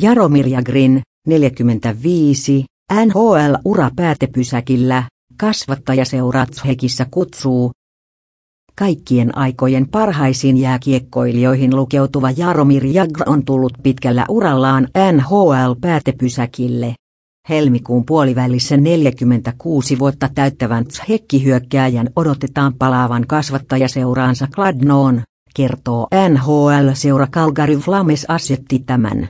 Jaromir Jagrin, 45, NHL-ura päätepysäkillä, kasvattajaseura Tshekissä kutsuu. Kaikkien aikojen parhaisiin jääkiekkoilijoihin lukeutuva Jaromir Jagr on tullut pitkällä urallaan NHL-päätepysäkille. Helmikuun puolivälissä 46 vuotta täyttävän Tshekki-hyökkääjän odotetaan palaavan kasvattajaseuraansa Kladnoon, kertoo NHL-seura Calgary Flames asetti tämän.